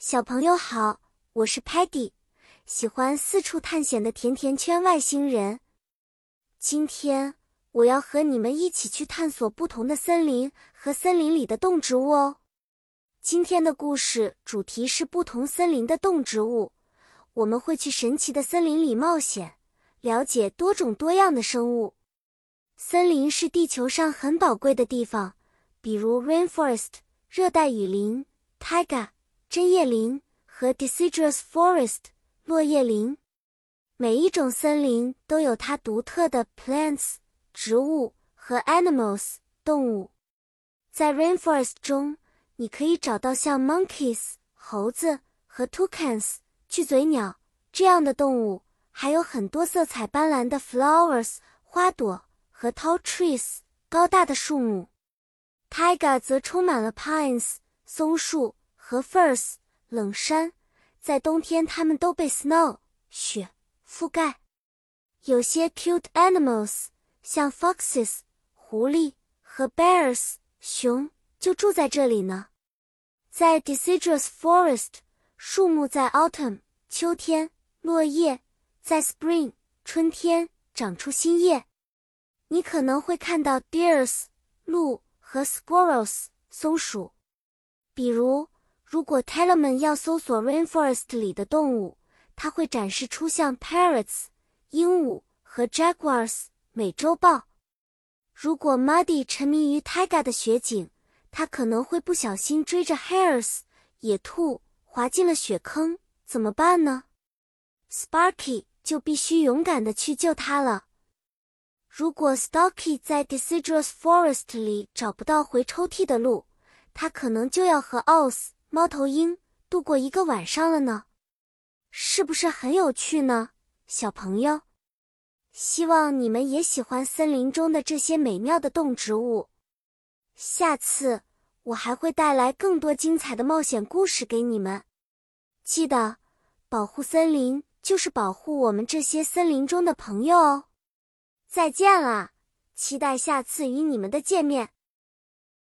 小朋友好，我是 Patty，喜欢四处探险的甜甜圈外星人。今天我要和你们一起去探索不同的森林和森林里的动植物哦。今天的故事主题是不同森林的动植物，我们会去神奇的森林里冒险，了解多种多样的生物。森林是地球上很宝贵的地方，比如 rainforest 热带雨林 tiga。针叶林和 deciduous forest 落叶林，每一种森林都有它独特的 plants 植物和 animals 动物。在 rainforest 中，你可以找到像 monkeys 猴子和 toucans 巨嘴鸟这样的动物，还有很多色彩斑斓的 flowers 花朵和 tall trees 高大的树木。taiga 则充满了 pines 松树。和 firs 冷杉，在冬天它们都被 snow 雪覆盖。有些 cute animals 像 foxes 狐狸和 bears 熊就住在这里呢。在 deciduous forest，树木在 autumn 秋天落叶，在 spring 春天长出新叶。你可能会看到 deers 鹿和 squirrels 松鼠，比如。如果 t e l e m a n 要搜索 rainforest 里的动物，它会展示出像 parrots 鹦鹉和 jaguars 美洲豹。如果 Muddy 沉迷于 Taiga 的雪景，他可能会不小心追着 hares 野兔滑进了雪坑，怎么办呢？Sparky 就必须勇敢的去救他了。如果 Stocky 在 deciduous forest 里找不到回抽屉的路，他可能就要和 Oz。猫头鹰度过一个晚上了呢，是不是很有趣呢，小朋友？希望你们也喜欢森林中的这些美妙的动植物。下次我还会带来更多精彩的冒险故事给你们。记得，保护森林就是保护我们这些森林中的朋友哦。再见了，期待下次与你们的见面。